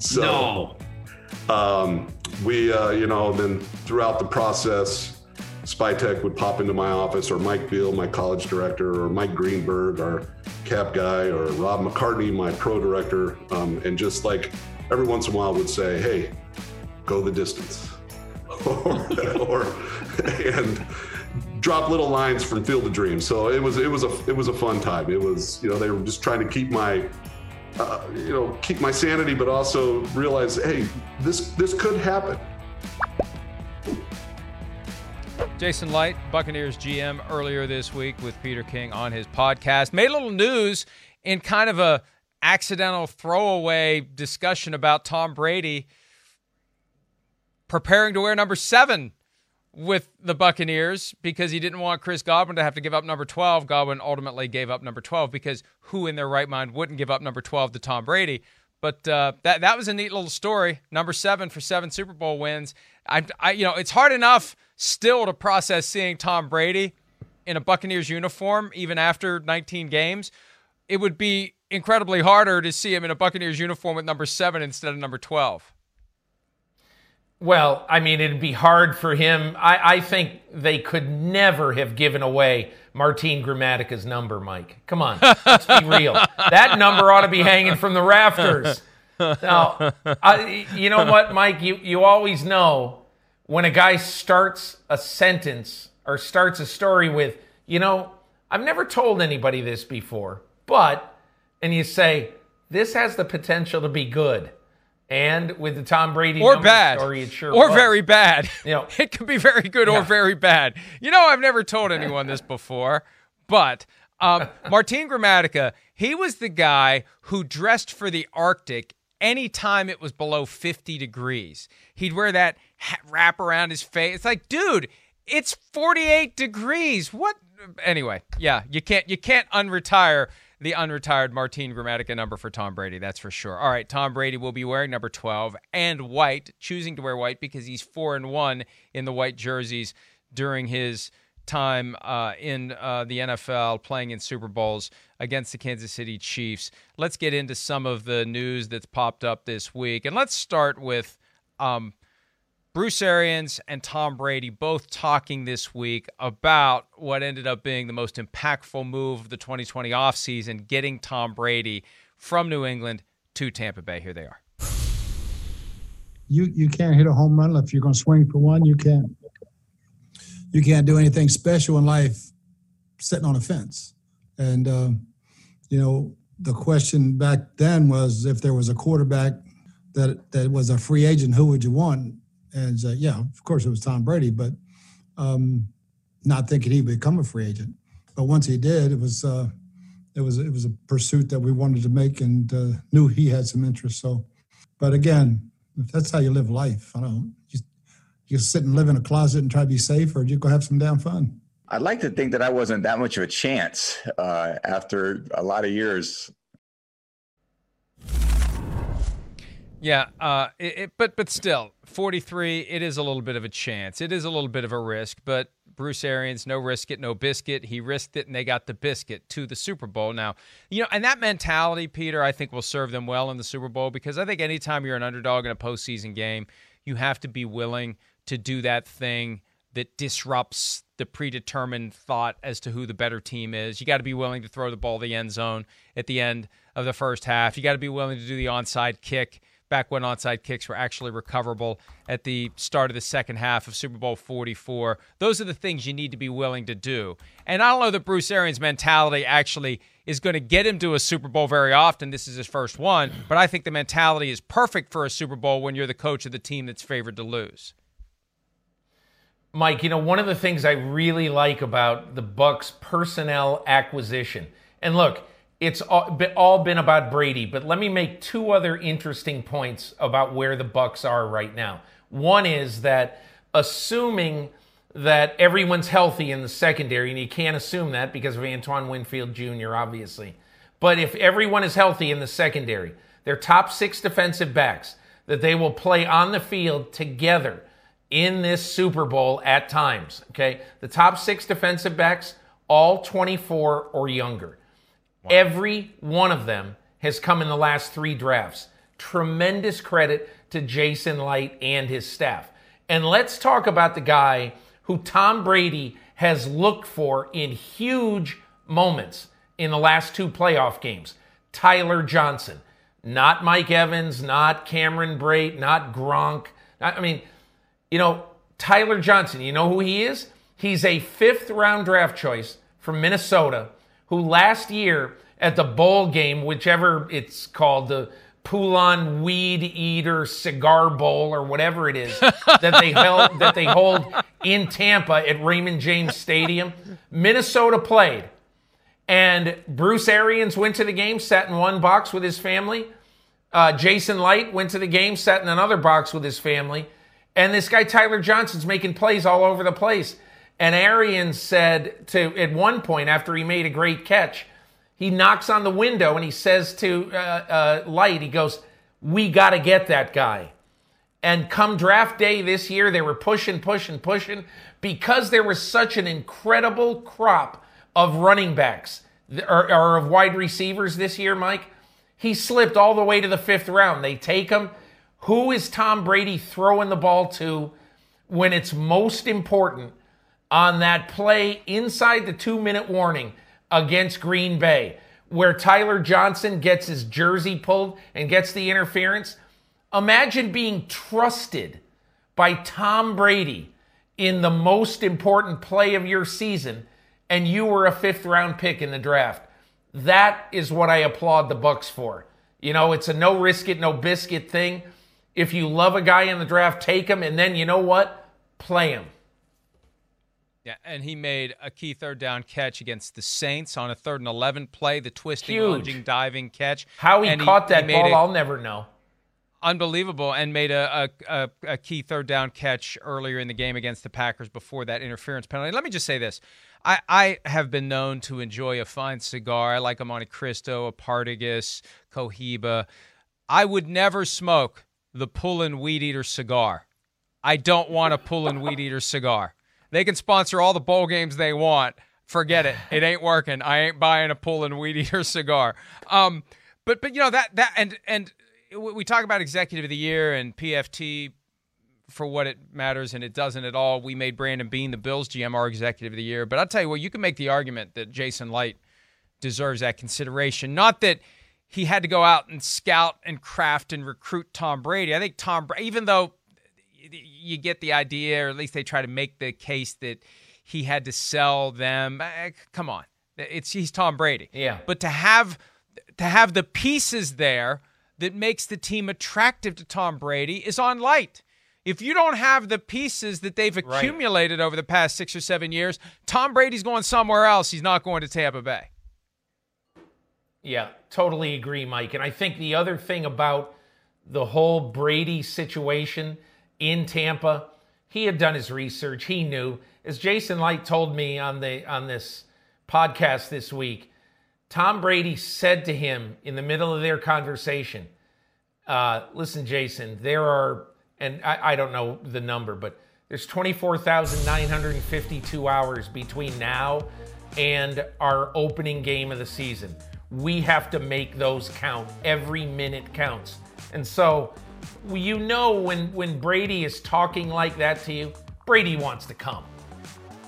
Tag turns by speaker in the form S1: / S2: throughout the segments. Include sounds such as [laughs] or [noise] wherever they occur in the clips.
S1: So,
S2: no.
S1: um, we, uh, you know, then throughout the process, Spytek would pop into my office, or Mike Biehl, my college director, or Mike Greenberg, our cap guy, or Rob McCartney, my pro director, um, and just like every once in a while would say, "Hey, go the distance," [laughs] or, or and drop little lines from Field of Dreams. So it was it was a it was a fun time. It was you know they were just trying to keep my uh, you know keep my sanity, but also realize, hey, this this could happen.
S3: Jason Licht, Buccaneers GM, earlier this week with Peter King on his podcast, made a little news in kind of a accidental throwaway discussion about Tom Brady preparing to wear number seven with the Buccaneers because he didn't want Chris Godwin to have to give up number 12. Godwin ultimately gave up number 12 because who in their right mind wouldn't give up number 12 to Tom Brady? But uh, that that was a neat little story. Number seven for seven Super Bowl wins. I, I, you know, it's hard enough still to process seeing Tom Brady in a Buccaneers uniform even after 19 games. It would be incredibly harder to see him in a Buccaneers uniform with number seven instead of number 12.
S2: Well, I mean, it'd be hard for him. I, I think they could never have given away Martin Gramatica's number, Mike. Come on, let's be real. That number ought to be hanging from the rafters. Now, I, you know what, Mike? You, you always know when a guy starts a sentence or starts a story with, you know, I've never told anybody this before, but, and you say, this has the potential to be good. And with the Tom Brady
S3: or bad,
S2: story, it sure
S3: or
S2: was.
S3: very bad. [laughs]
S2: You know, [laughs]
S3: it could be very good
S2: Yeah.
S3: or very bad. You know, I've never told anyone this before, but um, [laughs] Martin Gramatica, he was the guy who dressed for the Arctic anytime it was below 50 degrees. He'd wear that hat wrap around his face. It's like, dude, it's 48 degrees. What? Anyway, yeah, you can't you can't unretire the unretired Martin Gramatica number for Tom Brady. That's for sure. All right, Tom Brady will be wearing number 12 and white, choosing to wear white because he's four and one in the white jerseys during his time uh, in uh, the NFL, playing in Super Bowls against the Kansas City Chiefs. Let's get into some of the news that's popped up this week, and let's start with. Um, Bruce Arians and Tom Brady both talking this week about what ended up being the most impactful move of the 2020 offseason, getting Tom Brady from New England to Tampa Bay. Here they are.
S4: you you can't hit a home run if you're going to swing for one. You can't you can't do anything special in life sitting on a fence. And um, you know the question back then was if there was a quarterback that that was a free agent, who would you want? And uh, yeah, of course it was Tom Brady, but um, not thinking he would become a free agent. But once he did, it was uh, it was it was a pursuit that we wanted to make, and uh, knew he had some interest. So, but again, that's how you live life, I don't. You, you sit and live in a closet and try to be safe, or you go have some damn fun.
S5: I'd like to think that I wasn't that much of a chance uh, after a lot of years.
S3: Yeah, uh, it, it, but but still, 43. It is a little bit of a chance. It is a little bit of a risk, but Bruce Arians, no risk it, no biscuit. He risked it, and they got the biscuit to the Super Bowl. Now, you know, and that mentality, Peter, I think will serve them well in the Super Bowl because I think anytime you're an underdog in a postseason game, you have to be willing to do that thing that disrupts the predetermined thought as to who the better team is. You got to be willing to throw the ball the end zone at the end of the first half. You got to be willing to do the onside kick back when onside kicks were actually recoverable at the start of the second half of Super Bowl 44. Those are the things you need to be willing to do. And I don't know that Bruce Arians' mentality actually is going to get him to a Super Bowl very often. This is his first one, but I think the mentality is perfect for a Super Bowl when you're the coach of the team that's favored to lose.
S2: Mike, you know, one of the things I really like about the Bucs personnel acquisition, and look, it's all been about Brady, but let me make two other interesting points about where the Bucs are right now. One is that assuming that everyone's healthy in the secondary, and you can't assume that because of Antoine Winfield Jr., obviously. But if everyone is healthy in the secondary, their top six defensive backs, that they will play on the field together in this Super Bowl at times. Okay. The top six defensive backs, all 24 or younger. Wow. Every one of them has come in the last three drafts. Tremendous credit to Jason Licht and his staff. And let's talk about the guy who Tom Brady has looked for in huge moments in the last two playoff games Tyler Johnson. Not Mike Evans, not Cameron Brate, not Gronk. I mean, you know, Tyler Johnson, you know who he is? He's a fifth round draft choice from Minnesota who last year at the bowl game, whichever it's called, the Poulan Weed Eater Cigar Bowl or whatever it is [laughs] that they held that they hold in Tampa at Raymond James Stadium. Minnesota played. And Bruce Arians went to the game, sat in one box with his family. Uh, Jason Licht went to the game, sat in another box with his family. And this guy, Tyler Johnson's making plays all over the place. And Arians said to, at one point, after he made a great catch, he knocks on the window and he says to uh, uh, Licht, he goes, We got to get that guy. And come draft day this year, they were pushing, pushing, pushing because there was such an incredible crop of running backs or, or of wide receivers this year, Mike. He slipped all the way to the fifth round. They take him who is Tom Brady throwing the ball to when it's most important on that play inside the two minute warning against Green Bay, where Tyler Johnson gets his jersey pulled and gets the interference? Imagine being trusted by Tom Brady in the most important play of your season and you were a fifth round pick in the draft. That is what I applaud the Bucs for. You know, it's a no risk it, no biscuit thing. If you love a guy in the draft, take him, and then you know what? Play him.
S3: Yeah, and he made a key third down catch against the Saints on a third and 11 play, the twisting, Huge. lunging, diving catch.
S2: How he and caught he, that he ball, I'll never know.
S3: Unbelievable, and made a, a, a, key third down catch earlier in the game against the Packers before that interference penalty. Let me just say this. I, I have been known to enjoy a fine cigar. I like a Montecristo, a Partagas, Cohiba. I would never smoke the Poulan Weed Eater cigar. I don't want a Poulan Weed Eater cigar. They can sponsor all the bowl games they want. Forget it. It ain't working. I ain't buying a Poulan Weed [laughs] Eater cigar. Um, but but you know that that and and we talk about executive of the year and PFT for what it matters and it doesn't at all. We made Brandon Beane the Bills GM our executive of the year, but I'll tell you what, you can make the argument that Jason Licht deserves that consideration. Not that he had to go out and scout and craft and recruit Tom Brady. I think Tom, even though you get the idea, or at least they try to make the case that he had to sell them. Come on, it's he's Tom Brady.
S2: Yeah.
S3: But to have to have the pieces there that makes the team attractive to Tom Brady is on Licht. If you don't have the pieces that they've accumulated right. over the past six or seven years, Tom Brady's going somewhere else. He's not going to Tampa Bay.
S2: Yeah, totally agree, Mike. And I think the other thing about the whole Brady situation in Tampa, he had done his research. He knew, as Jason Licht told me on the on this podcast this week, Tom Brady said to him in the middle of their conversation, Uh, listen, Jason, there are, and I, I don't know the number, but there's 24,952 hours between now and our opening game of the season. We have to make those count. Every minute counts. And so, you know, when, when Brady is talking like that to you, Brady wants to come.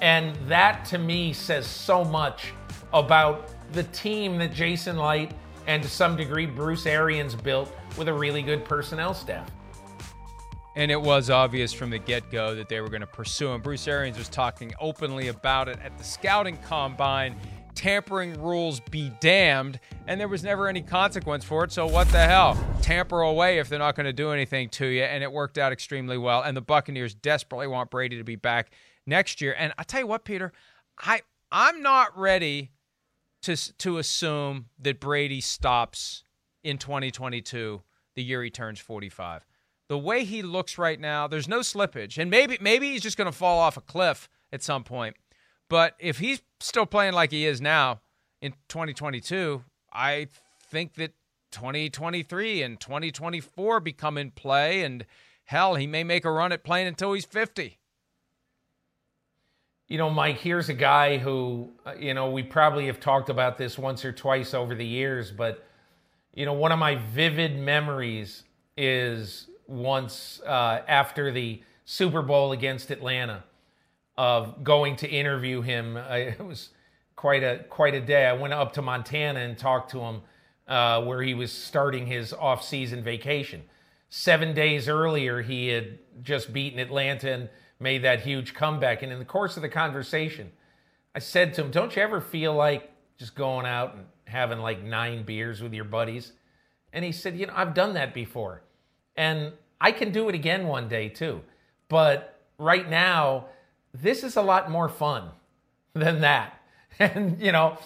S2: And that to me says so much about the team that Jason Licht and to some degree Bruce Arians built with a really good personnel staff.
S3: And it was obvious from the get go that they were going to pursue him. Bruce Arians was talking openly about it at the scouting combine. Tampering rules be damned, and there was never any consequence for it. So, what the hell? Tamper away if they're not going to do anything to you. And it worked out extremely well. And the Buccaneers desperately want Brady to be back next year. And I tell you what, Peter, I, I'm not ready to, to assume that Brady stops in 2022, the year he turns 45 the way he looks right now, there's no slippage. And maybe maybe he's just going to fall off a cliff at some point. But if he's still playing like he is now in 2022, I think that 2023 and 2024 become in play and hell, he may make a run at playing until he's 50.
S2: You know, Mike, here's a guy who, uh, you know, we probably have talked about this once or twice over the years, but, you know, one of my vivid memories is once uh, after the Super Bowl against Atlanta of going to interview him. I, it was quite a quite a day. I went up to Montana and talked to him uh, where he was starting his off-season vacation. Seven days earlier, he had just beaten Atlanta and made that huge comeback. And in the course of the conversation, I said to him, "Don't you ever feel like just going out and having like nine beers with your buddies?" And he said, "You know, I've done that before." And I can do it again one day too. But right now, this is a lot more fun than that. [laughs] And, you know,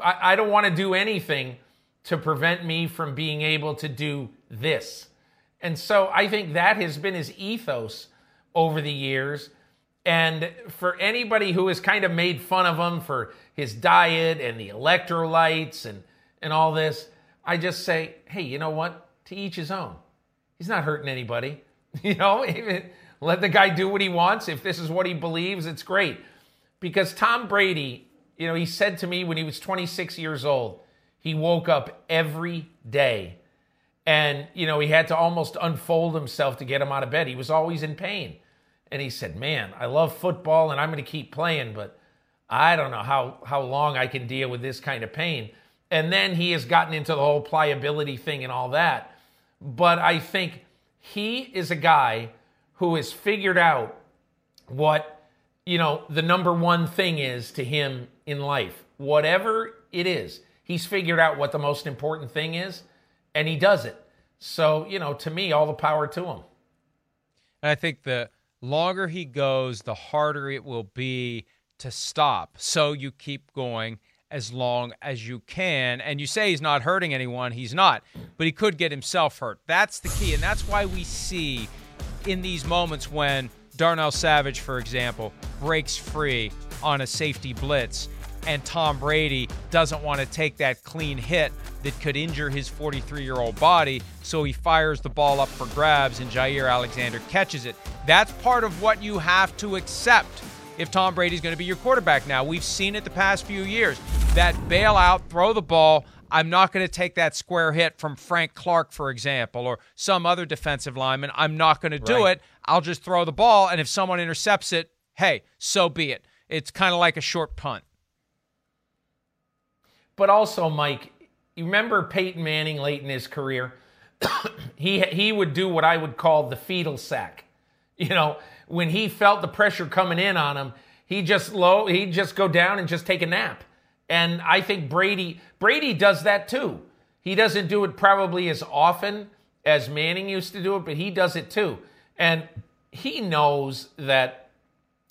S2: I, I don't want to do anything to prevent me from being able to do this. And so I think that has been his ethos over the years. And for anybody who has kind of made fun of him for his diet and the electrolytes and, and all this, I just say, hey, you know what? To each his own. He's not hurting anybody. [laughs] You know, let the guy do what he wants. If this is what he believes, it's great. Because Tom Brady, you know, he said to me when he was 26 years old, he woke up every day and, you know, he had to almost unfold himself to get him out of bed. He was always in pain. And he said, Man, I love football and I'm going to keep playing, but I don't know how, how long I can deal with this kind of pain. And then he has gotten into the whole pliability thing and all that but I think he is a guy who has figured out what, you know, the number one thing is to him in life. Whatever it is, he's figured out what the most important thing is, and he does it. So, you know, to me, all the power to him.
S3: And I think the longer he goes, the harder it will be to stop. So you keep going as long as you can. And you say he's not hurting anyone, he's not, but he could get himself hurt. That's the key. And that's why we see in these moments when Darnell Savage, for example, breaks free on a safety blitz and Tom Brady doesn't want to take that clean hit that could injure his 43 year old body, so he fires the ball up for grabs and Jaire Alexander catches it. That's part of what you have to accept if Tom Brady's going to be your quarterback now. We've seen it the past few years. That bailout, throw the ball. I'm not going to take that square hit from Frank Clark, for example, or some other defensive lineman. I'm not going to do right. it. I'll just throw the ball, and if someone intercepts it, hey, so be it. It's kind of like a short punt.
S2: But also, Mike, you remember Peyton Manning late in his career? [coughs] he he would do what I would call the fetal sack. You know, when he felt the pressure coming in on him, he just low, he'd just go down and just take a nap. And I think Brady Brady does that too. He doesn't do it probably as often as Manning used to do it, but he does it too. And he knows that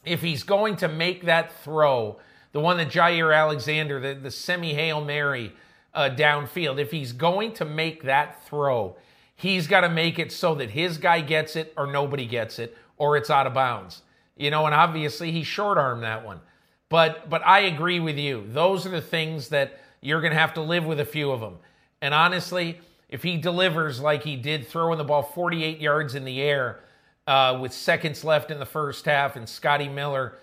S2: if he's going to make that throw, the one that Jaire Alexander, the, the semi Hail Mary uh, downfield, if he's going to make that throw, he's got to make it so that his guy gets it or nobody gets it, or it's out of bounds. You know, and obviously he short armed that one. But but I agree with you. Those are the things that you're going to have to live with a few of them. And honestly, if he delivers like he did throwing the ball 48 yards in the air uh, with seconds left in the first half and Scotty Miller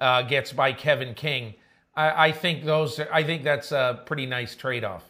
S2: uh, gets by Kevin King, I, I think those I think that's a pretty nice trade-off.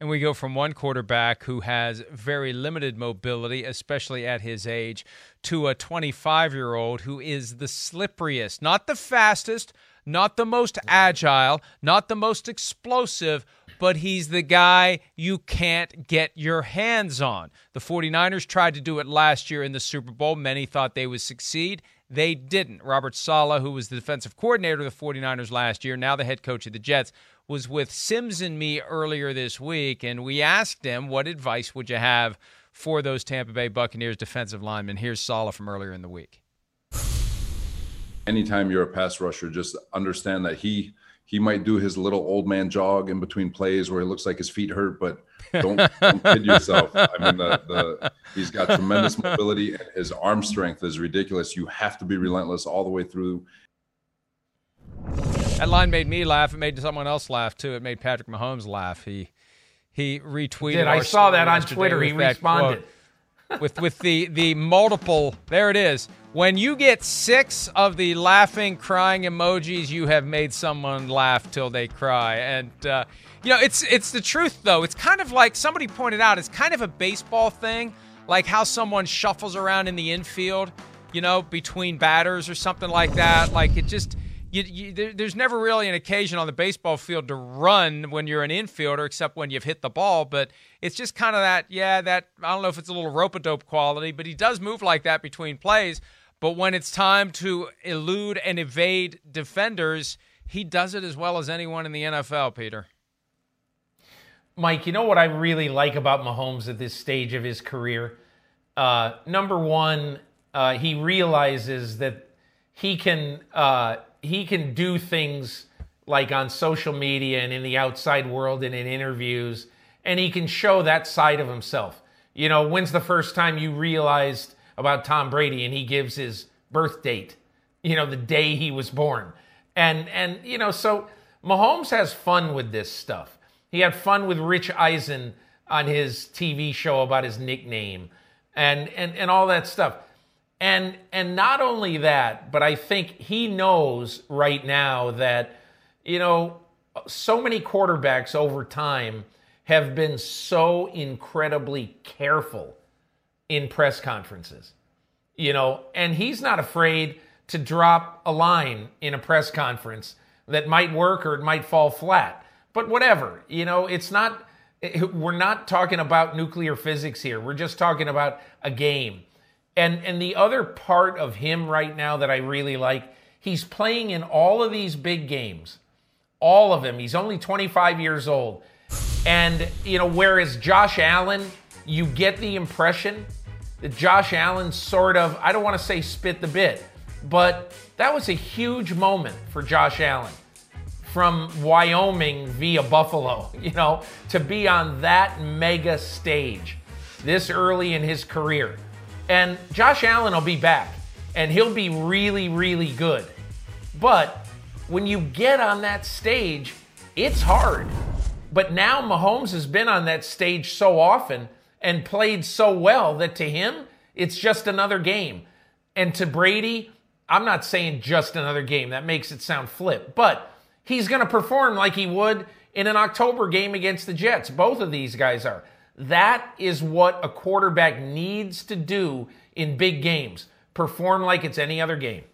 S3: And we go from one quarterback who has very limited mobility, especially at his age, to a 25 year old who is the slipperiest, not the fastest, not the most agile, not the most explosive, but he's the guy you can't get your hands on. The 49ers tried to do it last year in the Super Bowl. Many thought they would succeed. They didn't. Robert Saleh, who was the defensive coordinator of the 49ers last year, now the head coach of the Jets, was with Sims and me earlier this week, and we asked him, What advice would you have for those Tampa Bay Buccaneers defensive linemen? Here's Saleh from earlier in the week.
S6: Anytime you're a pass rusher, just understand that he he might do his little old man jog in between plays where it looks like his feet hurt, but don't, don't [laughs] kid yourself. I mean, the, the, he's got tremendous mobility and his arm strength is ridiculous. You have to be relentless all the way through
S3: that line made me laugh. It made someone else laugh too. It made Patrick Mahomes laugh. He he retweeted.
S2: Did I saw that on Twitter? He responded
S3: with with the the multiple. There it is. When you get six of the laughing, crying emojis, you have made someone laugh till they cry. And uh, you know, it's it's the truth though. It's kind of like somebody pointed out. It's kind of a baseball thing, like how someone shuffles around in the infield, you know, between batters or something like that. Like it just you, you, there, there's never really an occasion on the baseball field to run when you're an infielder, except when you've hit the ball. But it's just kind of that, yeah, that I don't know if it's a little rope a dope quality, but he does move like that between plays. But when it's time to elude and evade defenders, he does it as well as anyone in the NFL, Peter.
S2: Mike, you know what I really like about Mahomes at this stage of his career? Uh, number one, uh, he realizes that he can uh, he can do things like on social media and in the outside world and in interviews, and he can show that side of himself. You know, when's the first time you realized about Tom Brady and he gives his birth date, you know, the day he was born? And and you know, so Mahomes has fun with this stuff. He had fun with Rich Eisen on his TV show about his nickname and and and all that stuff. And and not only that, but I think he knows right now that you know so many quarterbacks over time have been so incredibly careful in press conferences. You know, and he's not afraid to drop a line in a press conference that might work or it might fall flat. But whatever, you know, it's not we're not talking about nuclear physics here. We're just talking about a game. And and the other part of him right now that I really like, he's playing in all of these big games. All of them. He's only 25 years old. And you know, whereas Josh Allen, you get the impression that Josh Allen sort of, I don't want to say spit the bit, but that was a huge moment for Josh Allen from Wyoming via Buffalo, [laughs] you know, to be on that mega stage this early in his career. And Josh Allen will be back, and he'll be really, really good. But when you get on that stage, it's hard. But now Mahomes has been on that stage so often and played so well that to him, it's just another game. And to Brady, I'm not saying just another game. That makes it sound flip. But he's going to perform like he would in an October game against the Jets. Both of these guys are. That is what a quarterback needs to do in big games perform like it's any other game.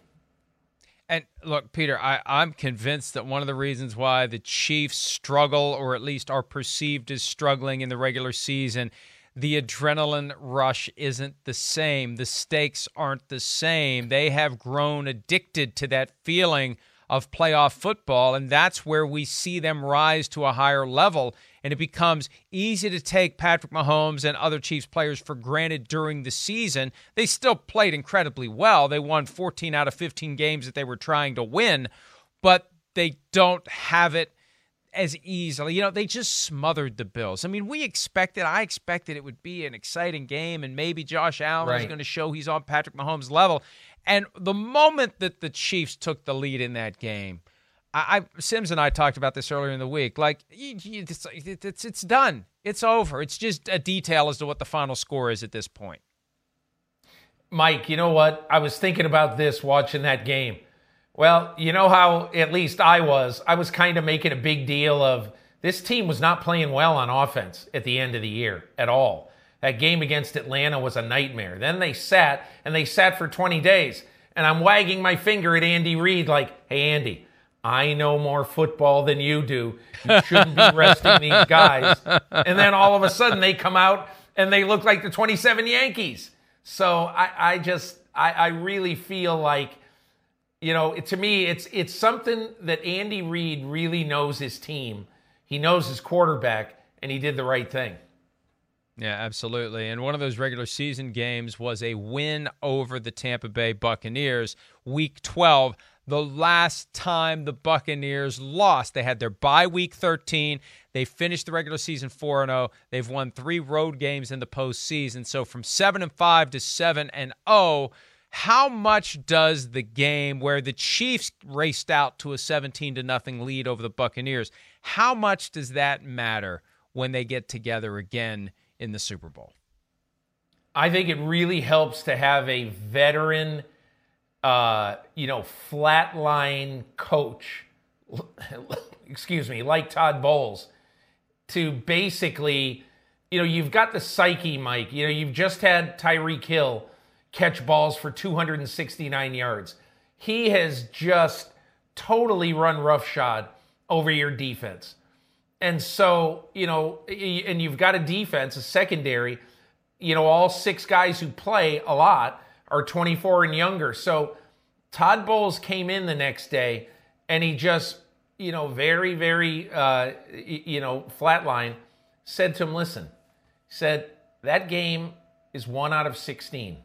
S3: And look, Peter, I, I'm convinced that one of the reasons why the Chiefs struggle, or at least are perceived as struggling in the regular season, the adrenaline rush isn't the same. The stakes aren't the same. They have grown addicted to that feeling of playoff football, and that's where we see them rise to a higher level. And it becomes easy to take Patrick Mahomes and other Chiefs players for granted during the season. They still played incredibly well. They won 14 out of 15 games that they were trying to win, but they don't have it as easily. You know, they just smothered the Bills. I mean, we expected, I expected it would be an exciting game, and maybe Josh Allen right. is going to show he's on Patrick Mahomes' level. And the moment that the Chiefs took the lead in that game, I, I Sims and I talked about this earlier in the week. Like it's, it's it's done. It's over. It's just a detail as to what the final score is at this point.
S2: Mike, you know what? I was thinking about this watching that game. Well, you know how at least I was. I was kind of making a big deal of this team was not playing well on offense at the end of the year at all. That game against Atlanta was a nightmare. Then they sat and they sat for 20 days. And I'm wagging my finger at Andy Reid like, hey, Andy, I know more football than you do. You shouldn't be resting these guys. And then all of a sudden they come out and they look like the 27 Yankees. So I, I just, I, I really feel like, you know, to me, it's it's something that Andy Reid really knows his team. He knows his quarterback, and he did the right thing.
S3: Yeah, absolutely. And one of those regular season games was a win over the Tampa Bay Buccaneers, week 12. The last time the Buccaneers lost, they had their bye week 13. They finished the regular season 4 0. They've won three road games in the postseason. So from 7 and 5 to 7 and 0, how much does the game where the Chiefs raced out to a 17 to nothing lead over the Buccaneers, how much does that matter when they get together again in the Super Bowl?
S2: I think it really helps to have a veteran, uh, you know, flatline coach, [laughs] excuse me, like Todd Bowles, to basically, you know, you've got the psyche, Mike. You know, you've just had Tyreek Hill catch balls for 269 yards. He has just totally run roughshod over your defense. And so, you know, and you've got a defense, a secondary, you know, all six guys who play a lot are 24 and younger. So Todd Bowles came in the next day and he just, you know, very, very, uh, you know, flatline said to him, listen, said, that game is one out of 16.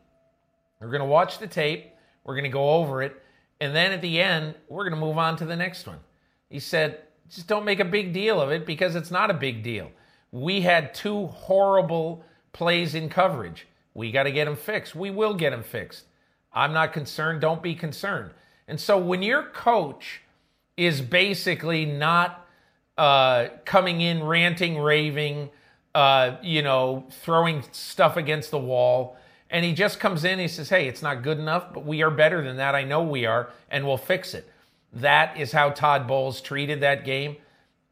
S2: We're going to watch the tape, we're going to go over it, and then at the end, we're going to move on to the next one. He said, just don't make a big deal of it because it's not a big deal. We had two horrible plays in coverage. We got to get them fixed. We will get them fixed. I'm not concerned. Don't be concerned. And so when your coach is basically not uh, coming in ranting, raving, uh, you know, throwing stuff against the wall, and he just comes in, he says, Hey, it's not good enough, but we are better than that. I know we are, and we'll fix it. That is how Todd Bowles treated that game.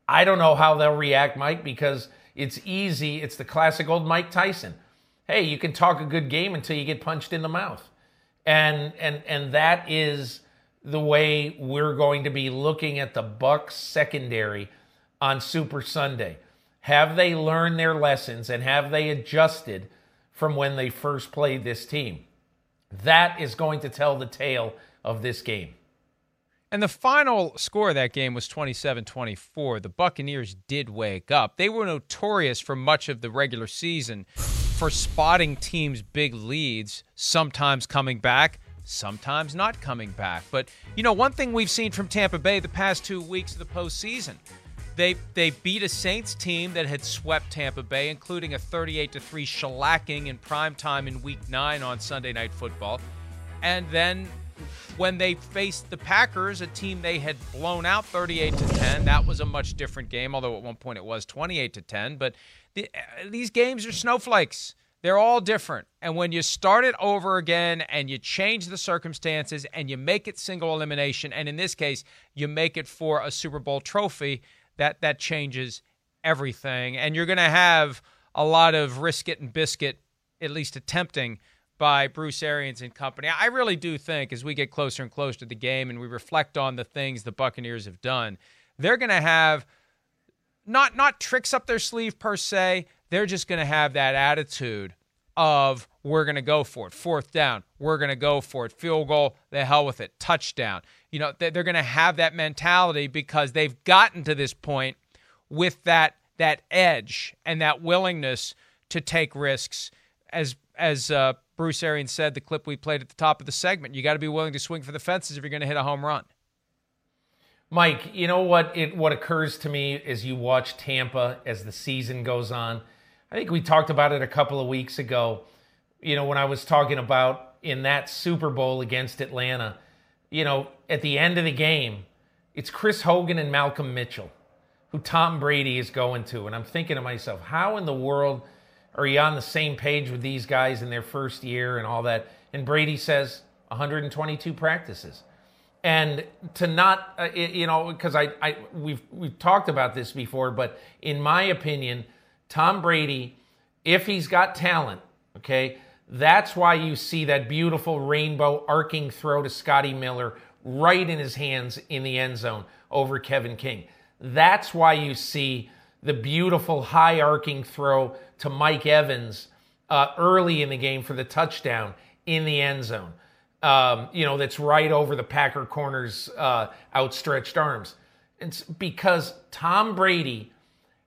S2: I don't know how they'll react, Mike, because it's easy. It's the classic old Mike Tyson. Hey, you can talk a good game until you get punched in the mouth. And and and that is the way we're going to be looking at the Bucs secondary on Super Sunday. Have they learned their lessons and have they adjusted from when they first played this team? That is going to tell the tale of this game.
S3: And the final score of that game was 27 24. The Buccaneers did wake up. They were notorious for much of the regular season for spotting teams' big leads, sometimes coming back, sometimes not coming back. But, you know, one thing we've seen from Tampa Bay the past two weeks of the postseason. They, they beat a Saints team that had swept Tampa Bay, including a 38 3 shellacking in prime time in week nine on Sunday Night Football. And then when they faced the Packers, a team they had blown out 38 to 10. That was a much different game, although at one point it was 28 to 10. But the, uh, these games are snowflakes. They're all different. And when you start it over again and you change the circumstances and you make it single elimination, and in this case, you make it for a Super Bowl trophy, that that changes everything. And you're going to have a lot of risk it and biscuit, at least attempting by Bruce Arians and company. I really do think as we get closer and closer to the game and we reflect on the things the Buccaneers have done, they're going to have not not tricks up their sleeve per se. They're just going to have that attitude of we're going to go for it. Fourth down, we're going to go for it. Field goal, the hell with it. Touchdown. You know, they're going to have that mentality because they've gotten to this point with that that edge and that willingness to take risks as as uh, Bruce Arians said, the clip we played at the top of the segment. You got to be willing to swing for the fences if you're going to hit a home run.
S2: Mike, you know what? It what occurs to me as you watch Tampa as the season goes on. I think we talked about it a couple of weeks ago. You know, when I was talking about in that Super Bowl against Atlanta, you know, at the end of the game, It's Chris Hogan and Malcolm Mitchell, who Tom Brady is going to. And I'm thinking to myself, how in the world are you on the same page with these guys in their first year and all that? And Brady says 122 practices. And to not, uh, you know, because I, I, we've we've talked about this before, but in my opinion, Tom Brady, if he's got talent, okay, that's why you see that beautiful rainbow arcing throw to Scotty Miller right in his hands in the end zone over Kevin King. That's why you see the beautiful high arcing throw to Mike Evans uh, early in the game for the touchdown in the end zone. Um, you know, that's right over the Packer corner's uh, outstretched arms. It's because Tom Brady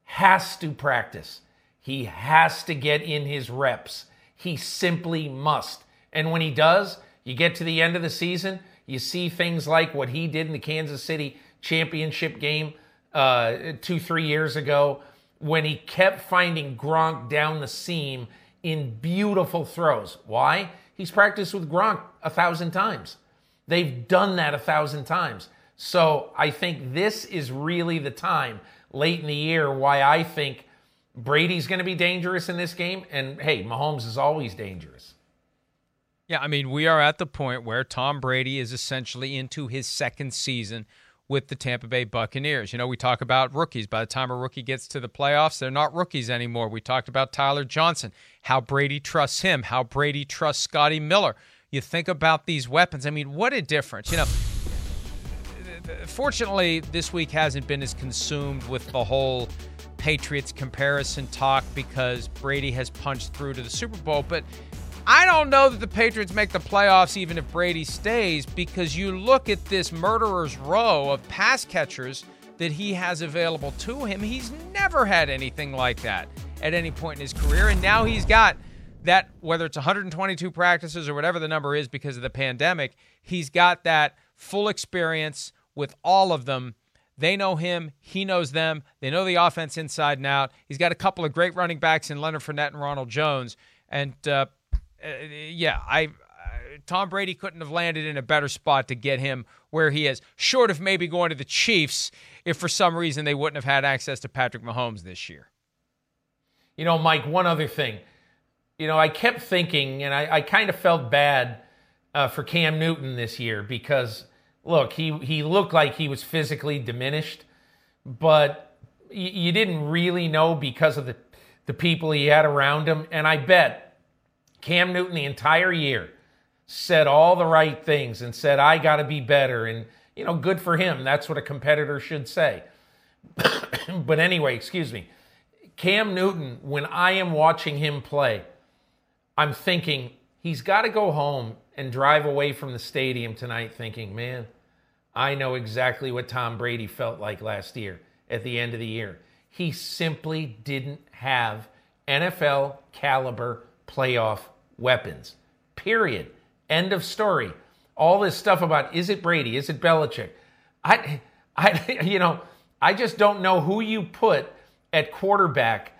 S2: has to practice. He has to get in his reps. He simply must. And when he does, you get to the end of the season, you see things like what he did in the Kansas City championship game uh, two, three years ago when he kept finding Gronk down the seam in beautiful throws. Why? He's practiced with Gronk a thousand times. They've done that a thousand times. So I think this is really the time late in the year why I think Brady's going to be dangerous in this game. And hey, Mahomes is always dangerous.
S3: Yeah, I mean, we are at the point where Tom Brady is essentially into his second season with the Tampa Bay Buccaneers. You know, we talk about rookies. By the time a rookie gets to the playoffs, they're not rookies anymore. We talked about Tyler Johnson, how Brady trusts him, how Brady trusts Scotty Miller. You think about these weapons. I mean, what a difference. You know, fortunately, this week hasn't been as consumed with the whole Patriots comparison talk because Brady has punched through to the Super Bowl. But I don't know that the Patriots make the playoffs even if Brady stays because you look at this murderer's row of pass catchers that he has available to him. He's never had anything like that at any point in his career. And now he's got that, whether it's 122 practices or whatever the number is because of the pandemic, he's got that full experience with all of them. They know him. He knows them. They know the offense inside and out. He's got a couple of great running backs in Leonard Fournette and Ronald Jones. And uh, uh, yeah, I, Tom Brady couldn't have landed in a better spot to get him where he is, short of maybe going to the Chiefs if for some reason they wouldn't have had access to Patrick Mahomes this year.
S2: You know, Mike, one other thing. You know, I kept thinking, and I, I kind of felt bad uh, for Cam Newton this year because, look, he, he looked like he was physically diminished, but y- you didn't really know because of the, the people he had around him. And I bet Cam Newton the entire year said all the right things and said, I got to be better. And, you know, good for him. That's what a competitor should say. [coughs] but anyway, excuse me. Cam Newton, when I am watching him play, I'm thinking he's got to go home and drive away from the stadium tonight thinking, man, I know exactly what Tom Brady felt like last year at the end of the year. He simply didn't have NFL caliber playoff weapons. Period. End of story. All this stuff about is it Brady? Is it Belichick? I, I, [laughs] you know, I just don't know who you put at quarterback.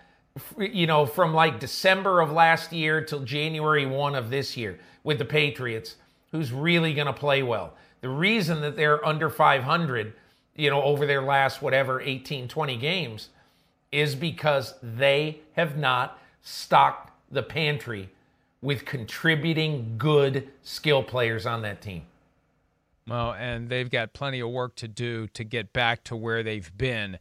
S2: You know, from like December of last year till January one of this year with the Patriots, who's really going to play well. The reason that they're under 500, you know, over their last whatever 18, 20 games, is because they have not stocked the pantry with contributing good skill players on that team.
S3: Well, and they've got plenty of work to do to get back to where they've been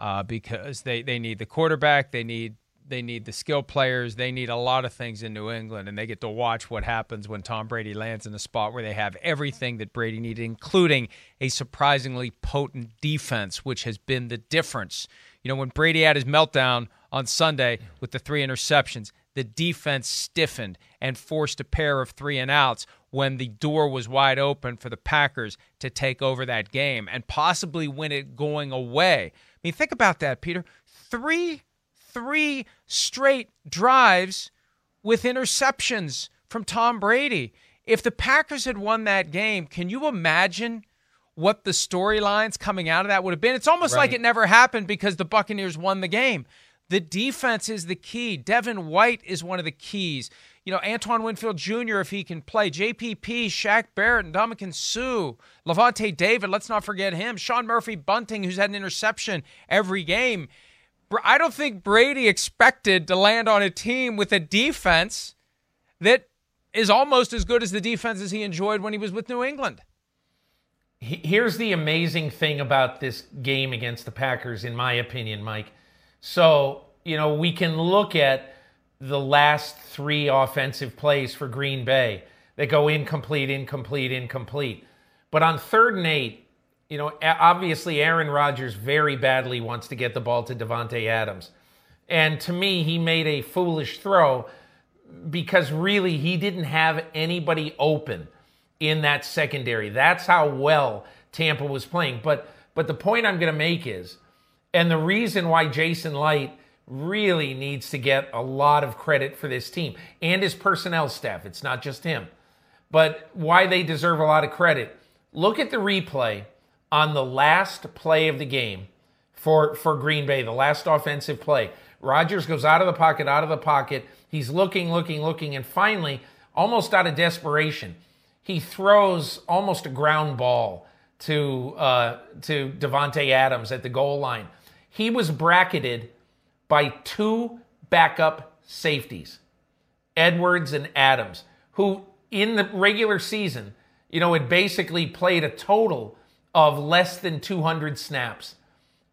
S3: uh, because they, they need the quarterback, they need they need the skill players, they need a lot of things in New England, and they get to watch what happens when Tom Brady lands in a spot where they have everything that Brady needed, including a surprisingly potent defense, which has been the difference. You know, when Brady had his meltdown on Sunday with the three interceptions, the defense stiffened and forced a pair of three and outs when the door was wide open for the Packers to take over that game and possibly win it going away. I mean, think about that, Peter. Three, three straight drives with interceptions from Tom Brady. If the Packers had won that game, can you imagine what the storylines coming out of that would have been? It's almost right. like it never happened because the Buccaneers won the game The defense is the key. Devin White is one of the keys. You know, Antoine Winfield Jr., if he can play, JPP, Shaq Barrett, and Ndamukong Suh, Lavonte David, let's not forget him, Sean Murphy Bunting, who's had an interception every game. I don't think Brady expected to land on a team with a defense that is almost as good as the defenses he enjoyed when he was with New England.
S2: Here's the amazing thing about this game against the Packers, in my opinion, Mike. So, you know, we can look at the last three offensive plays for Green Bay that go incomplete, incomplete, incomplete. But on third and eight, you know, obviously Aaron Rodgers very badly wants to get the ball to Davante Adams. And to me, he made a foolish throw because really he didn't have anybody open in that secondary. That's how well Tampa was playing. But but the point I'm going to make is and the reason why Jason Licht really needs to get a lot of credit for this team and his personnel staff. It's not just him. But why they deserve a lot of credit. Look at the replay on the last play of the game for, for Green Bay, the last offensive play. Rodgers goes out of the pocket, out of the pocket. He's looking, looking, looking, and finally, almost out of desperation, he throws almost a ground ball to uh, to Davante Adams at the goal line. He was bracketed by two backup safeties, Edwards and Adams, who in the regular season, you know, had basically played a total of less than 200 snaps.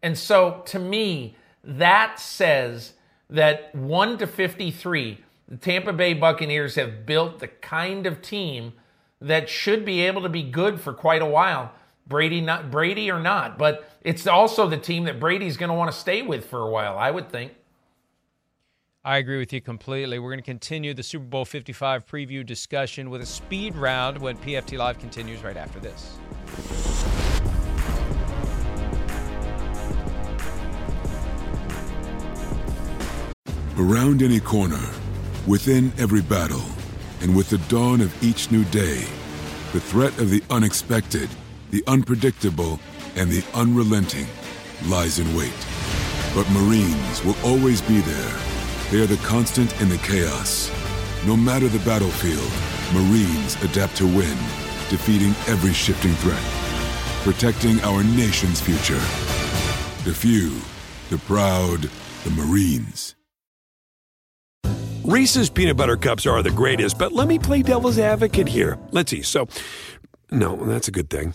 S2: And so to me, that says that 1 to 53, the Tampa Bay Buccaneers have built the kind of team that should be able to be good for quite a while. Brady not Brady or not, but it's also the team that Brady's going to want to stay with for a while, I would think.
S3: I agree with you completely. We're going to continue the Super Bowl 55 preview discussion with a speed round when PFT Live continues right after this.
S7: Around any corner, within every battle, and with the dawn of each new day, the threat of the unexpected, the unpredictable, and the unrelenting lies in wait. But Marines will always be there they are the constant in the chaos. No matter the battlefield, Marines adapt to win, defeating every shifting threat, protecting our nation's future. The few, the proud, the Marines.
S8: Reese's peanut butter cups are the greatest, but let me play devil's advocate here. Let's see. So, no, that's a good thing.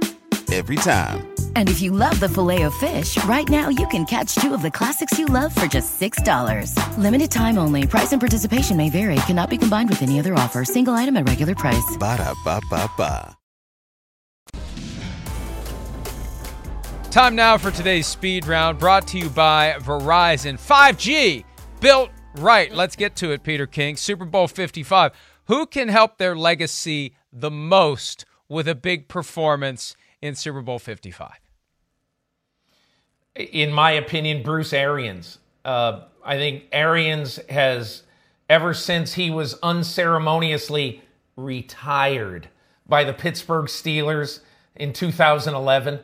S9: every time.
S10: And if you love the filet of fish, right now you can catch two of the classics you love for just $6. Limited time only. Price and participation may vary. Cannot be combined with any other offer. Single item at regular price.
S9: Ba da ba ba ba.
S3: Time now for today's speed round brought to you by Verizon 5G. Built right. Let's get to it, Peter King. Super Bowl 55. Who can help their legacy the most with a big performance in Super Bowl 55?
S2: In my opinion, Bruce Arians. Uh, I think Arians has, ever since he was unceremoniously retired by the Pittsburgh Steelers in 2011,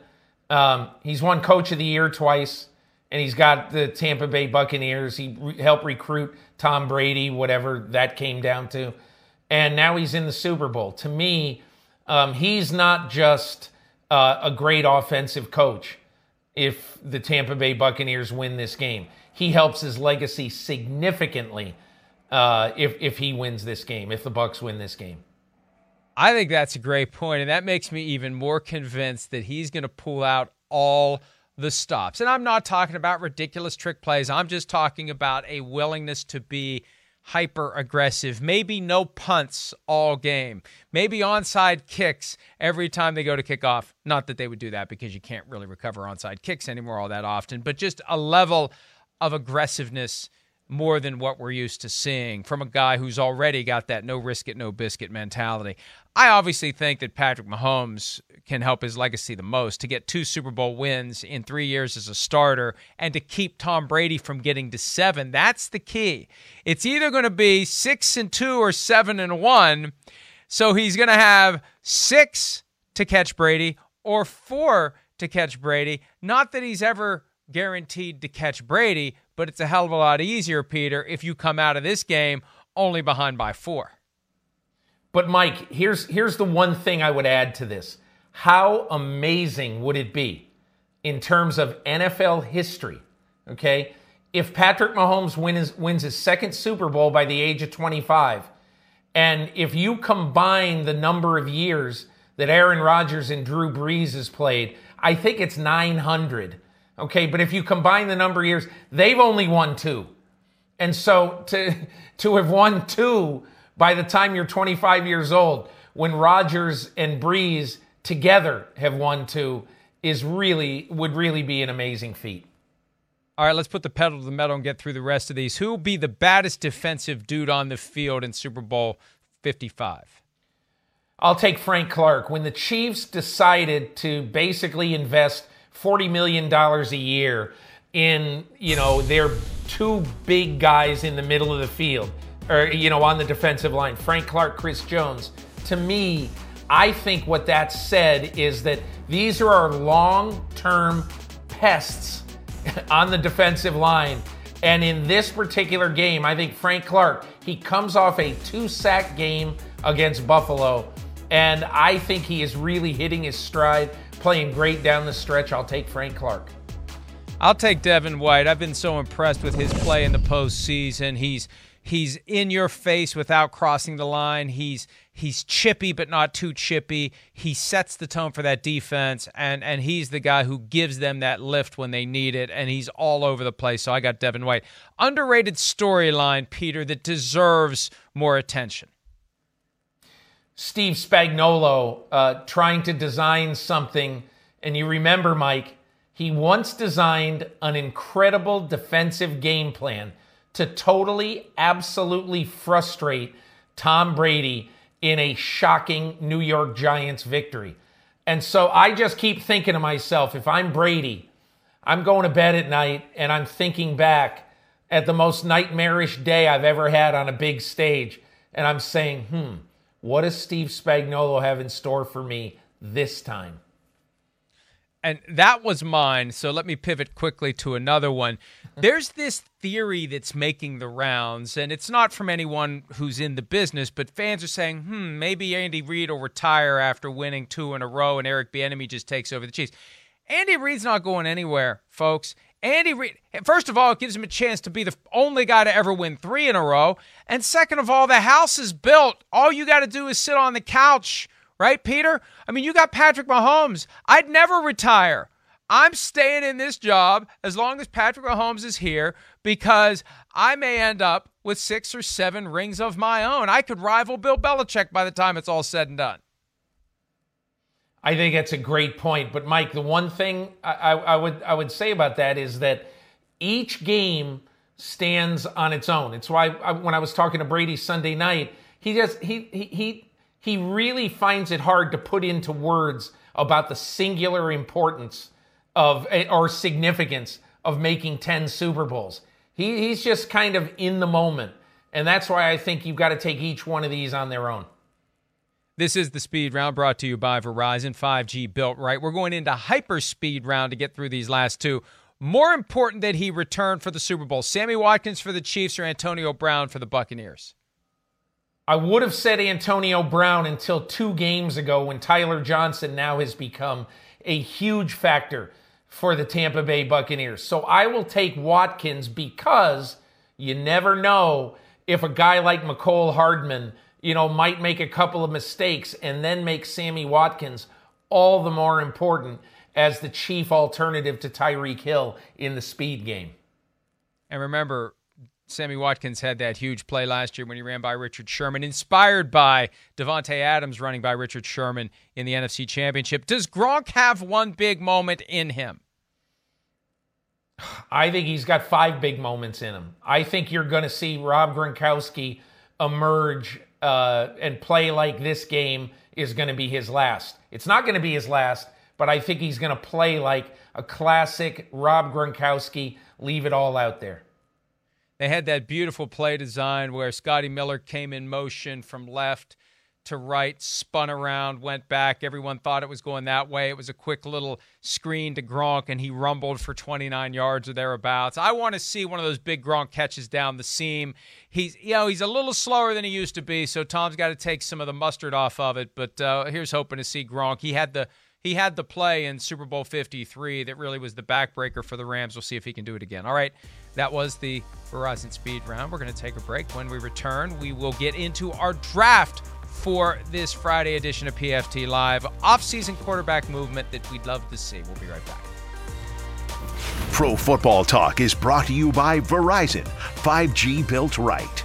S2: um, he's won Coach of the Year twice, and he's got the Tampa Bay Buccaneers. He re- helped recruit Tom Brady, whatever that came down to. And now he's in the Super Bowl. To me, um, he's not just uh, a great offensive coach if the Tampa Bay Buccaneers win this game. He helps his legacy significantly uh, if if he wins this game, if the Bucs win this game.
S3: I think that's a great point, and that makes me even more convinced that he's going to pull out all the stops. And I'm not talking about ridiculous trick plays. I'm just talking about a willingness to be hyper aggressive. Maybe no punts all game. Maybe onside kicks every time they go to kick off. Not that they would do that because you can't really recover onside kicks anymore all that often, but just a level of aggressiveness more than what we're used to seeing from a guy who's already got that no risk it, no biscuit mentality. I obviously think that Patrick Mahomes can help his legacy the most to get two Super Bowl wins in three years as a starter and to keep Tom Brady from getting to seven. That's the key. It's either going to be six and two or seven and one. So he's going to have six to catch Brady or four to catch Brady. Not that he's ever guaranteed to catch Brady, but it's a hell of a lot easier, Peter, if you come out of this game only behind by four.
S2: But Mike, here's here's the one thing I would add to this. How amazing would it be in terms of NFL history, okay? If Patrick Mahomes wins, wins his second Super Bowl by the age of 25, and if you combine the number of years that Aaron Rodgers and Drew Brees has played, I think it's 900 Okay, but if you combine the number of years, they've only won two. And so to [laughs] to have won two by the time you're 25 years old, when Rodgers and Brees together have won two, is really would really be an amazing feat.
S3: All right, let's put the pedal to the metal and get through the rest of these. Who will be the baddest defensive dude on the field in Super Bowl 55?
S2: I'll take Frank Clark. When the Chiefs decided to basically invest $40 million a year in, you know, their two big guys in the middle of the field, or, you know, on the defensive line, Frank Clark, Chris Jones. To me, I think what that said is that these are our long term pests [laughs] on the defensive line. And in this particular game, I think Frank Clark, he comes off a two sack game against Buffalo. And I think he is really hitting his stride playing great down the stretch. I'll take Frank Clark.
S3: I'll take Devin White. I've been so impressed with his play in the postseason. He's he's in your face without crossing the line. He's he's chippy but not too chippy. He sets the tone for that defense and and he's the guy who gives them that lift when they need it and he's all over the place. So I got Devin White. Underrated storyline, Peter, that deserves more attention.
S2: Steve Spagnuolo uh, trying to design something. And you remember, Mike, he once designed an incredible defensive game plan to totally, absolutely frustrate Tom Brady in a shocking New York Giants victory. And so I just keep thinking to myself, if I'm Brady, I'm going to bed at night and I'm thinking back at the most nightmarish day I've ever had on a big stage. And I'm saying, hmm, what does Steve Spagnuolo have in store for me this time?
S3: And that was mine. So let me pivot quickly to another one. There's this theory that's making the rounds, and it's not from anyone who's in the business, but fans are saying, hmm, maybe Andy Reid will retire after winning two in a row and Eric Bieniemy just takes over the Chiefs. Andy Reid's not going anywhere, folks. Andy Reid, first of all, it gives him a chance to be the only guy to ever win three in a row. And second of all, the house is built. All you got to do is sit on the couch, right, Peter? I mean, you got Patrick Mahomes. I'd never retire. I'm staying in this job as long as Patrick Mahomes is here because I may end up with six or seven rings of my own. I could rival Bill Belichick by the time it's all said and done.
S2: I think that's a great point. But Mike, the one thing I, I, I, would I would say about that is that each game stands on its own. It's why I, when I was talking to Brady Sunday night, he just he he he he really finds it hard to put into words about the singular importance of or significance of making 10 Super Bowls. He, he's just kind of in the moment. And that's why I think you've got to take each one of these on their own.
S3: This is the speed round brought to you by Verizon 5G built right. We're going into hyper speed round to get through these last two. More important that he returned for the Super Bowl. Sammy Watkins for the Chiefs or Antonio Brown for the Buccaneers?
S2: I would have said Antonio Brown until two games ago when Tyler Johnson now has become a huge factor for the Tampa Bay Buccaneers. So I will take Watkins because you never know if a guy like Mecole Hardman – you know, might make a couple of mistakes and then make Sammy Watkins all the more important as the chief alternative to Tyreek Hill in the speed game.
S3: And remember, Sammy Watkins had that huge play last year when he ran by Richard Sherman, inspired by Davante Adams running by Richard Sherman in the NFC Championship. Does Gronk have one big moment in him? [sighs]
S2: I think he's got five big moments in him. I think you're going to see Rob Gronkowski emerge uh, and play like this game is going to be his last. It's not going to be his last, but I think he's going to play like a classic Rob Gronkowski, leave it all out there.
S3: They had that beautiful play design where Scotty Miller came in motion from left to right, spun around, went back. Everyone thought it was going that way. It was a quick little screen to Gronk, and he rumbled for 29 yards or thereabouts. I want to see one of those big Gronk catches down the seam. He's, you know, he's a little slower than he used to be, so Tom's got to take some of the mustard off of it. But uh, here's hoping to see Gronk. He had the he had the play in Super Bowl 53 that really was the backbreaker for the Rams. We'll see if he can do it again. All right, that was the Verizon Speed Round. We're going to take a break. When we return, we will get into our draft for this Friday edition of PFT Live. Off-season quarterback movement that we'd love to see. We'll be right back.
S11: Pro Football Talk is brought to you by Verizon, 5G built right.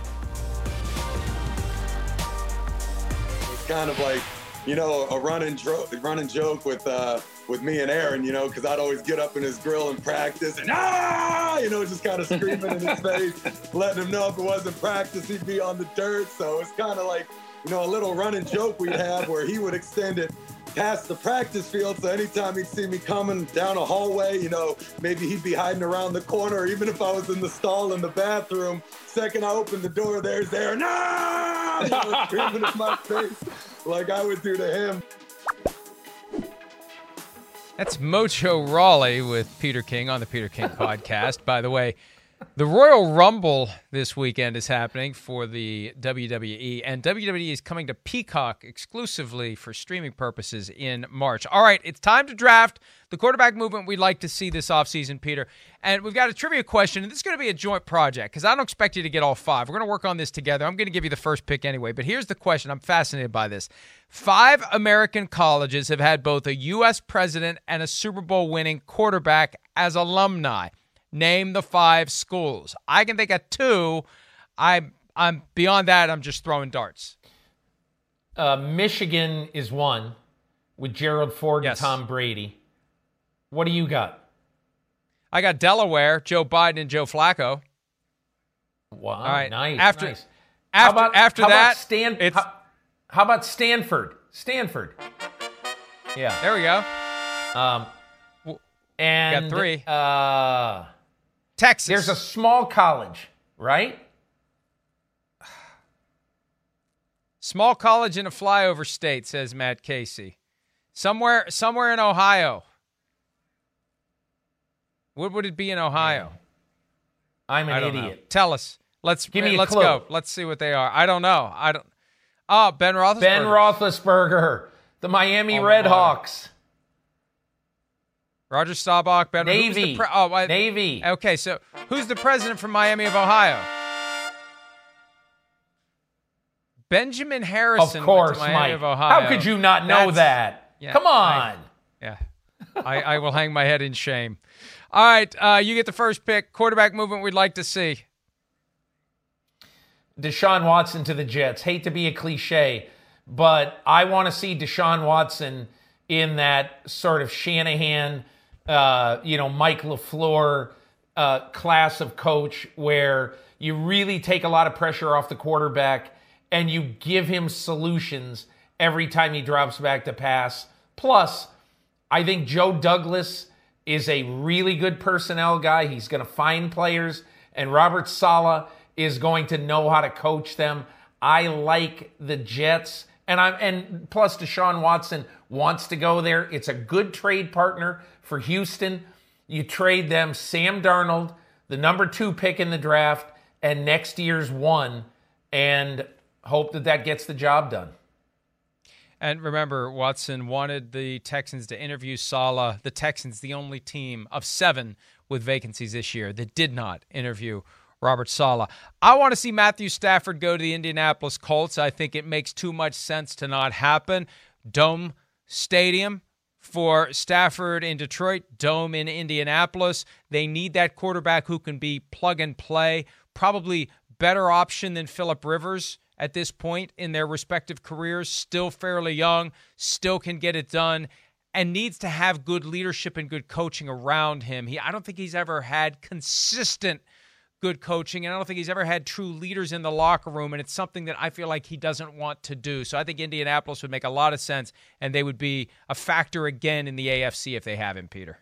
S12: It's kind of like, you know, a running, dro- running joke with uh, with me and Aaron, you know, because I'd always get up in his grill and practice and ah, you know, just kind of screaming in his face, [laughs] letting him know if it wasn't practice, he'd be on the dirt. So it's kind of like you know, a little running joke we'd have where he would extend it past the practice field. So anytime he'd see me coming down a hallway, you know, maybe he'd be hiding around the corner, or even if I was in the stall in the bathroom. Second I opened the door, there's Aaron, no! You know, [laughs] screaming in my face like I would do to him.
S3: That's Mocho Raleigh with Peter King on the Peter King [laughs] podcast. By the way, the Royal Rumble this weekend is happening for the WWE, and WWE is coming to Peacock exclusively for streaming purposes in March. All right, it's time to draft the quarterback movement we'd like to see this offseason, Peter. And we've got a trivia question, and this is going to be a joint project because I don't expect you to get all five. We're going to work on this together. I'm going to give you the first pick anyway, but here's the question. I'm fascinated by this. Five American colleges have had both a U.S. president and a Super Bowl winning quarterback as alumni. Name the five schools. I can think of two. I I'm beyond that. I'm just throwing darts.
S2: Uh, Michigan is one with Gerald Ford
S3: Yes.
S2: and Tom Brady. What do you got?
S3: I got Delaware, Joe Biden, and Joe Flacco.
S2: Wow,
S3: All right.
S2: nice.
S3: After
S2: nice.
S3: after
S2: how about,
S3: after
S2: how
S3: that,
S2: about Stan, how, how about Stanford? Stanford. Yeah.
S3: there we go.
S2: Um, and got
S3: three.
S2: Uh,
S3: Texas.
S2: there's a small college, right?
S3: Small college in a flyover state, says Matt Casey. Somewhere somewhere in Ohio. What would it be in Ohio?
S2: I'm an
S3: I don't know.
S2: idiot.
S3: Tell us. Let's
S2: Give me a
S3: let's
S2: clue.
S3: go. Let's see what they are. I don't know. I don't. Oh, Ben Roethlisberger.
S2: Ben Roethlisberger, the Miami
S3: Alma
S2: Red
S3: mater.
S2: Hawks.
S3: Roger Staubach. Ben
S2: Navy.
S3: pre- oh, I-
S2: Navy.
S3: Okay, so who's the president from Miami of Ohio? Benjamin Harrison.
S2: Of course,
S3: Miami
S2: Mike.
S3: of Ohio.
S2: How could you not know
S3: That's-
S2: that?
S3: Yeah,
S2: Come
S3: I-
S2: on.
S3: Yeah. I, I will hang my head in shame. All right, uh, you get the first pick. Quarterback movement we'd like to see.
S2: Deshaun Watson to the Jets. Hate to be a cliche, but I want to see Deshaun Watson in that sort of Shanahan, uh, you know, Mike LaFleur uh, class of coach where you really take a lot of pressure off the quarterback and you give him solutions every time he drops back to pass. Plus, I think Joe Douglas is a really good personnel guy. He's going to find players, and Robert Saleh is going to know how to coach them. I like the Jets, and I'm and plus Deshaun Watson wants to go there. It's a good trade partner for Houston. You trade them Sam Darnold, the number two pick in the draft, and next year's one, and hope that that gets the job done.
S3: And remember, Watson wanted the Texans to interview Saleh. The Texans, the only team of seven with vacancies this year that did not interview Robert Saleh. I want to see Matthew Stafford go to the Indianapolis Colts. I think it makes too much sense to not happen. Dome Stadium for Stafford in Detroit, Dome in Indianapolis. They need that quarterback who can be plug and play. Probably better option than Philip Rivers at this point in their respective careers. Still fairly young, still can get it done. and needs to have good leadership and good coaching around him. He I don't think he's ever had consistent good coaching and I don't think he's ever had true leaders in the locker room and it's something that I feel like he doesn't want to do. So I think Indianapolis would make a lot of sense and they would be a factor again in the AFC if they have him, Peter.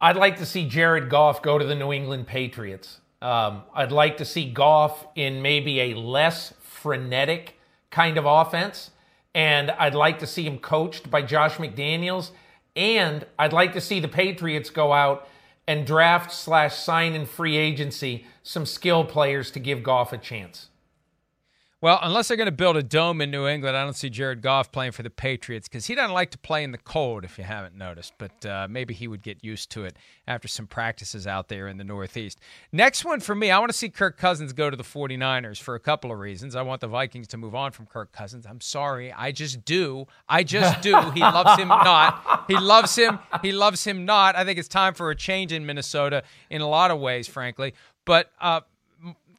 S2: I'd like to see Jared Goff go to the New England Patriots. Um, I'd like to see Goff in maybe a less frenetic kind of offense. And I'd like to see him coached by Josh McDaniels. And I'd like to see the Patriots go out and draft slash sign in free agency some skill players to give Goff a chance.
S3: Well, unless they're going to build a dome in New England, I don't see Jared Goff playing for the Patriots because he doesn't like to play in the cold, if you haven't noticed. But uh, maybe he would get used to it after some practices out there in the Northeast. Next one for me, I want to see Kirk Cousins go to the 49ers for a couple of reasons. I want the Vikings to move on from Kirk Cousins. I'm sorry. I just do. I just do. he loves him not. He loves him. He loves him not. I think it's time for a change in Minnesota in a lot of ways, frankly. But, uh,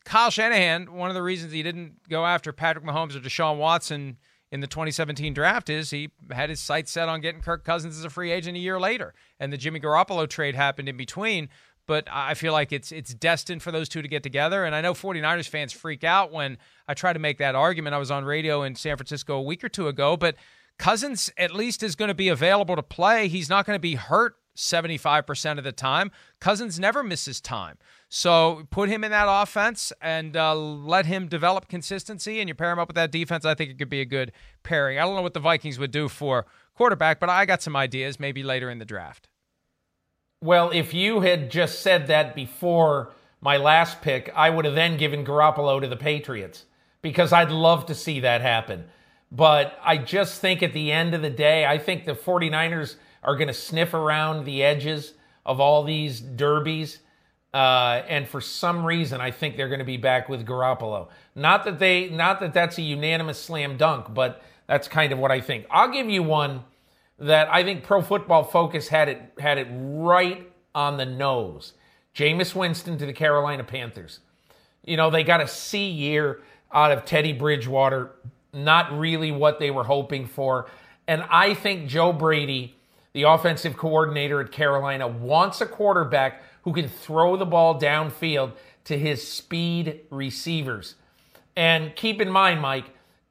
S3: Kyle Shanahan, one of the reasons he didn't go after Patrick Mahomes or Deshaun Watson in the 2017 draft is he had his sights set on getting Kirk Cousins as a free agent a year later. And the Jimmy Garoppolo trade happened in between. But I feel like it's it's destined for those two to get together. And I know 49ers fans freak out when I try to make that argument. I was on radio in San Francisco a week or two ago, but Cousins at least is going to be available to play. He's not going to be hurt 75% of the time. Cousins never misses time. So put him in that offense and uh, let him develop consistency, and you pair him up with that defense. I think it could be a good pairing. I don't know what the Vikings would do for quarterback, but I got some ideas maybe later in the draft.
S2: Well, if you had just said that before my last pick, I would have then given Garoppolo to the Patriots because I'd love to see that happen. But I just think at the end of the day, I think the 49ers are going to sniff around the edges of all these derbies. Uh, and for some reason, I think they're going to be back with Garoppolo. Not that they, not that that's a unanimous slam dunk, but that's kind of what I think. I'll give you one that I think Pro Football Focus had it had it right on the nose. Jameis Winston to the Carolina Panthers. You know they got a C year out of Teddy Bridgewater. Not really what they were hoping for, and I think Joe Brady the offensive coordinator at Carolina, wants a quarterback who can throw the ball downfield to his speed receivers. And keep in mind, Mike,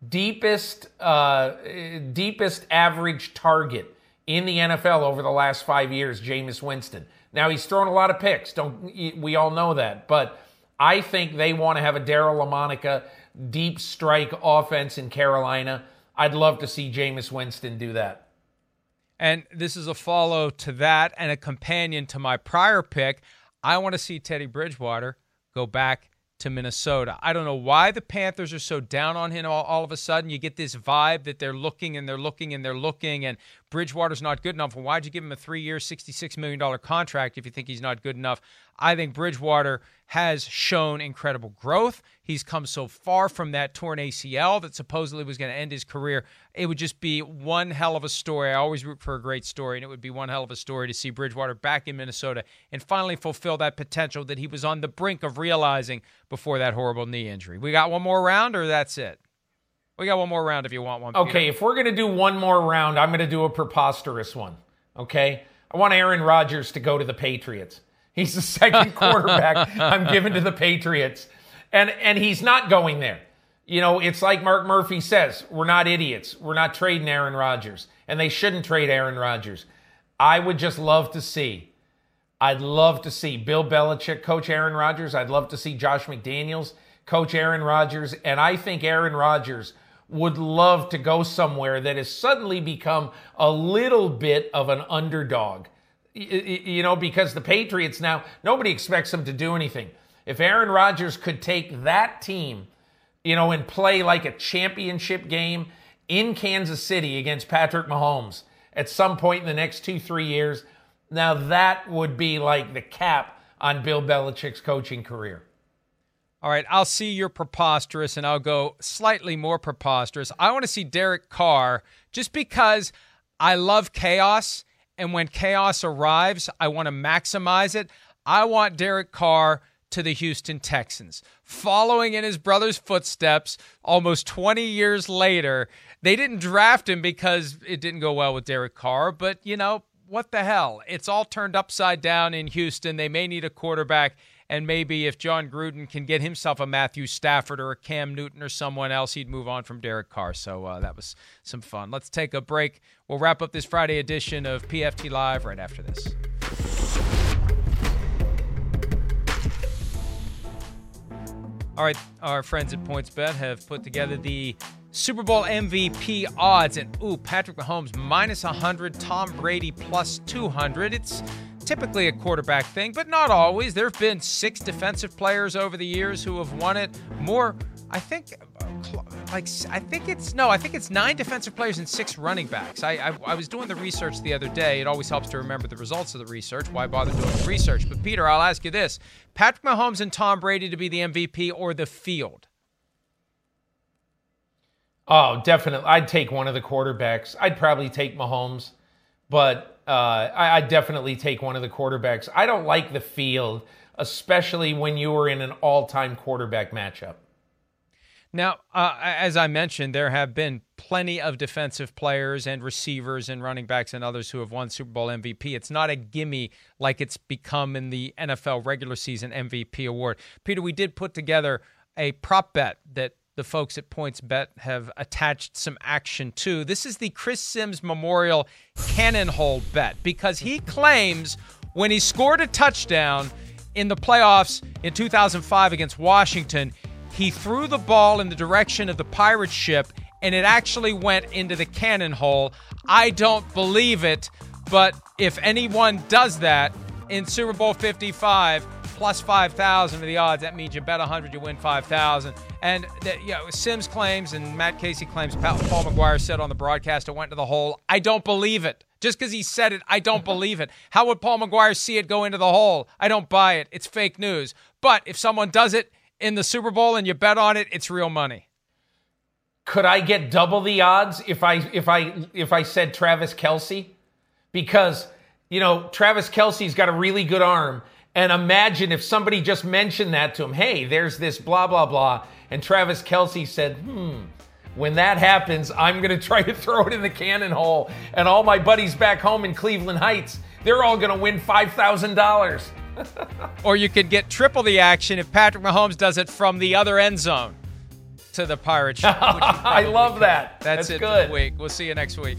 S2: deepest uh, deepest average target in the NFL over the last five years, Jameis Winston. Now he's thrown a lot of picks. Don't we all know that? But I think they want to have a Daryle Lamonica deep strike offense in Carolina. I'd love to see Jameis Winston do that.
S3: And this is a follow to that and a companion to my prior pick. I want to see Teddy Bridgewater go back to Minnesota. I don't know why the Panthers are so down on him all, all, of a sudden. You get this vibe that they're looking and they're looking and they're looking, and Bridgewater's not good enough. Well, why'd you give him a three year, $66 million contract if you think he's not good enough? I think Bridgewater has shown incredible growth. He's come so far from that torn ACL that supposedly was going to end his career. It would just be one hell of a story. I always root for a great story, and it would be one hell of a story to see Bridgewater back in Minnesota and finally fulfill that potential that he was on the brink of realizing before that horrible knee injury. We got one more round, or that's it? We got one more round if you want one.
S2: Okay, Peter. if we're going to do one more round, I'm going to do a preposterous one. Okay? I want Aaron Rodgers to go to the Patriots. He's the second [laughs] quarterback I'm giving to the Patriots. And and he's not going there. You know, it's like Mark Murphy says, we're not idiots. We're not trading Aaron Rodgers. And they shouldn't trade Aaron Rodgers. I would just love to see I'd love to see Bill Belichick coach Aaron Rodgers. I'd love to see Josh McDaniels coach Aaron Rodgers. And I think Aaron Rodgers would love to go somewhere that has suddenly become a little bit of an underdog you know, because the Patriots now, nobody expects them to do anything. If Aaron Rodgers could take that team, you know, and play like a championship game in Kansas City against Patrick Mahomes at some point in the next two, three years, now that would be like the cap on Bill Belichick's coaching career.
S3: All right, I'll see your preposterous and I'll go slightly more preposterous. I want to see Derek Carr just because I love chaos and when chaos arrives, I want to maximize it. I want Derek Carr to the Houston Texans. Following in his brother's footsteps almost 20 years later, they didn't draft him because it didn't go well with Derek Carr, but you know, what the hell? It's all turned upside down in Houston. They may need a quarterback. And maybe if Jon Gruden can get himself a Matthew Stafford or a Cam Newton or someone else, he'd move on from Derek Carr. So uh, that was some fun. Let's take a break. We'll wrap up this Friday edition of PFT Live right after this. All right, our friends at PointsBet have put together the Super Bowl MVP odds, and ooh, Patrick Mahomes minus 100, Tom Brady plus 200. It's typically a quarterback thing, but not always. There have been six defensive players over the years who have won it. More, I think, uh, like I think it's no, I think it's nine defensive players and six running backs. I, I, I was doing the research the other day. It always helps to remember the results of the research. Why bother doing the research? But Peter, I'll ask you this: Patrick Mahomes and Tom Brady to be the MVP or the field?
S2: Oh, definitely. I'd take one of the quarterbacks. I'd probably take Mahomes, but uh, I, I'd definitely take one of the quarterbacks. I don't like the field, especially when you are in an all-time quarterback matchup.
S3: Now, uh, as I mentioned, there have been plenty of defensive players and receivers and running backs and others who have won Super Bowl MVP. It's not a gimme like it's become in the NFL regular season MVP award. Peter, we did put together a prop bet that the folks at PointsBet have attached some action to. This is the Chris Sims Memorial Cannon Hole bet because he claims when he scored a touchdown in the playoffs in 2005 against Washington, he threw the ball in the direction of the pirate ship and it actually went into the cannon hole. I don't believe it, but if anyone does that in Super Bowl 55, plus 5,000 for the odds. That means you bet 100, you win 5,000. And that, you know, Sims claims and Matt Casey claims Paul McGuire said on the broadcast it went to the hole. I don't believe it. Just because he said it, I don't believe it. How would Paul McGuire see it go into the hole? I don't buy it. It's fake news. But if someone does it in the Super Bowl and you bet on it, it's real money.
S2: Could I get double the odds if I if I if I said Travis Kelce? Because you know Travis Kelce's got a really good arm, and imagine if somebody just mentioned that to him hey, there's this blah, blah, blah. And Travis Kelce said, hmm, when that happens, I'm going to try to [laughs] throw it in the cannon hole. And all my buddies back home in Cleveland Heights, they're all going to win $5,000. [laughs]
S3: or you could get triple the action if Patrick Mahomes does it from the other end zone to the Pirates. [laughs]
S2: I love that.
S3: That's,
S2: That's
S3: it
S2: good.
S3: for the week. We'll see you next week.